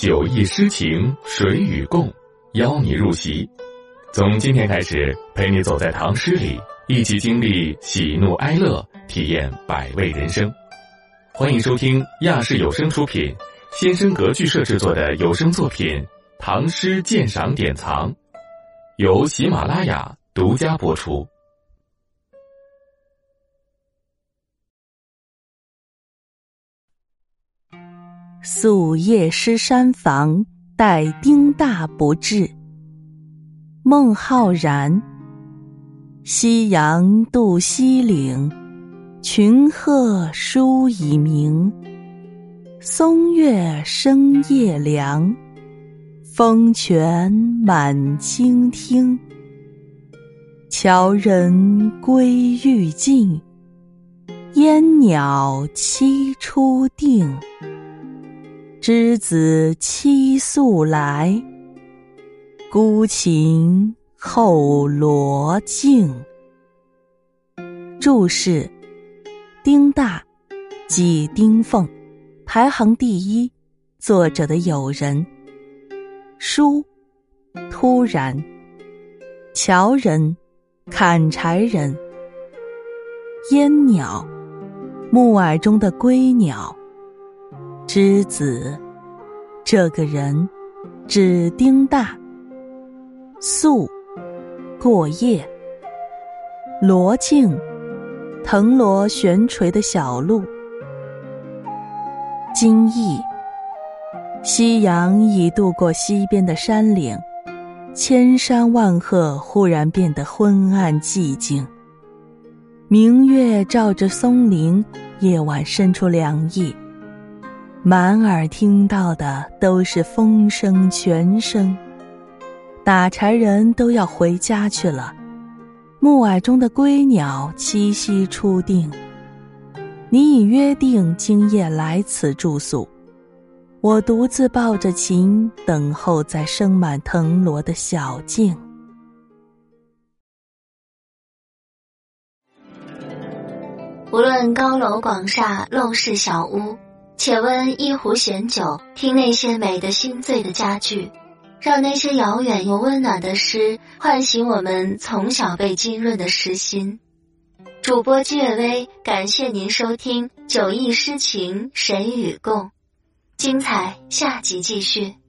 酒意诗情谁与共，邀你入席。从今天开始，陪你走在唐诗里，一起经历喜怒哀乐，体验百味人生。欢迎收听亚视有声出品、先声格剧社制作的有声作品《唐诗鉴赏典藏》，由喜马拉雅独家播出。宿夜诗山房，待丁大不至。孟浩然。夕阳渡西岭，群鹤书已鸣。松月生夜凉，风泉满清听。樵人归欲尽，烟鸟栖初定。之子期宿来，孤琴后罗镜。注释：丁大，即丁奉，排行第一。作者的友人。书，突然。樵人，砍柴人。烟鸟，暮霭中的归鸟。之子，这个人指丁大。宿，过夜。罗镜，藤萝悬垂的小路。今意，夕阳已渡过西边的山岭，千山万壑忽然变得昏暗寂静。明月照着松林，夜晚伸出凉意。满耳听到的都是风声泉声，打柴人都要回家去了，暮霭中的归鸟栖息初定。你已约定今夜来此住宿，我独自抱着琴，等候在生满藤萝的小径。无论高楼广厦，陋室小屋。且温一壶闲酒，听那些美的心醉的佳句，让那些遥远又温暖的诗唤醒我们从小被浸润的诗心。主播姬月薇，感谢您收听《酒意诗情谁与共》，精彩下集继续。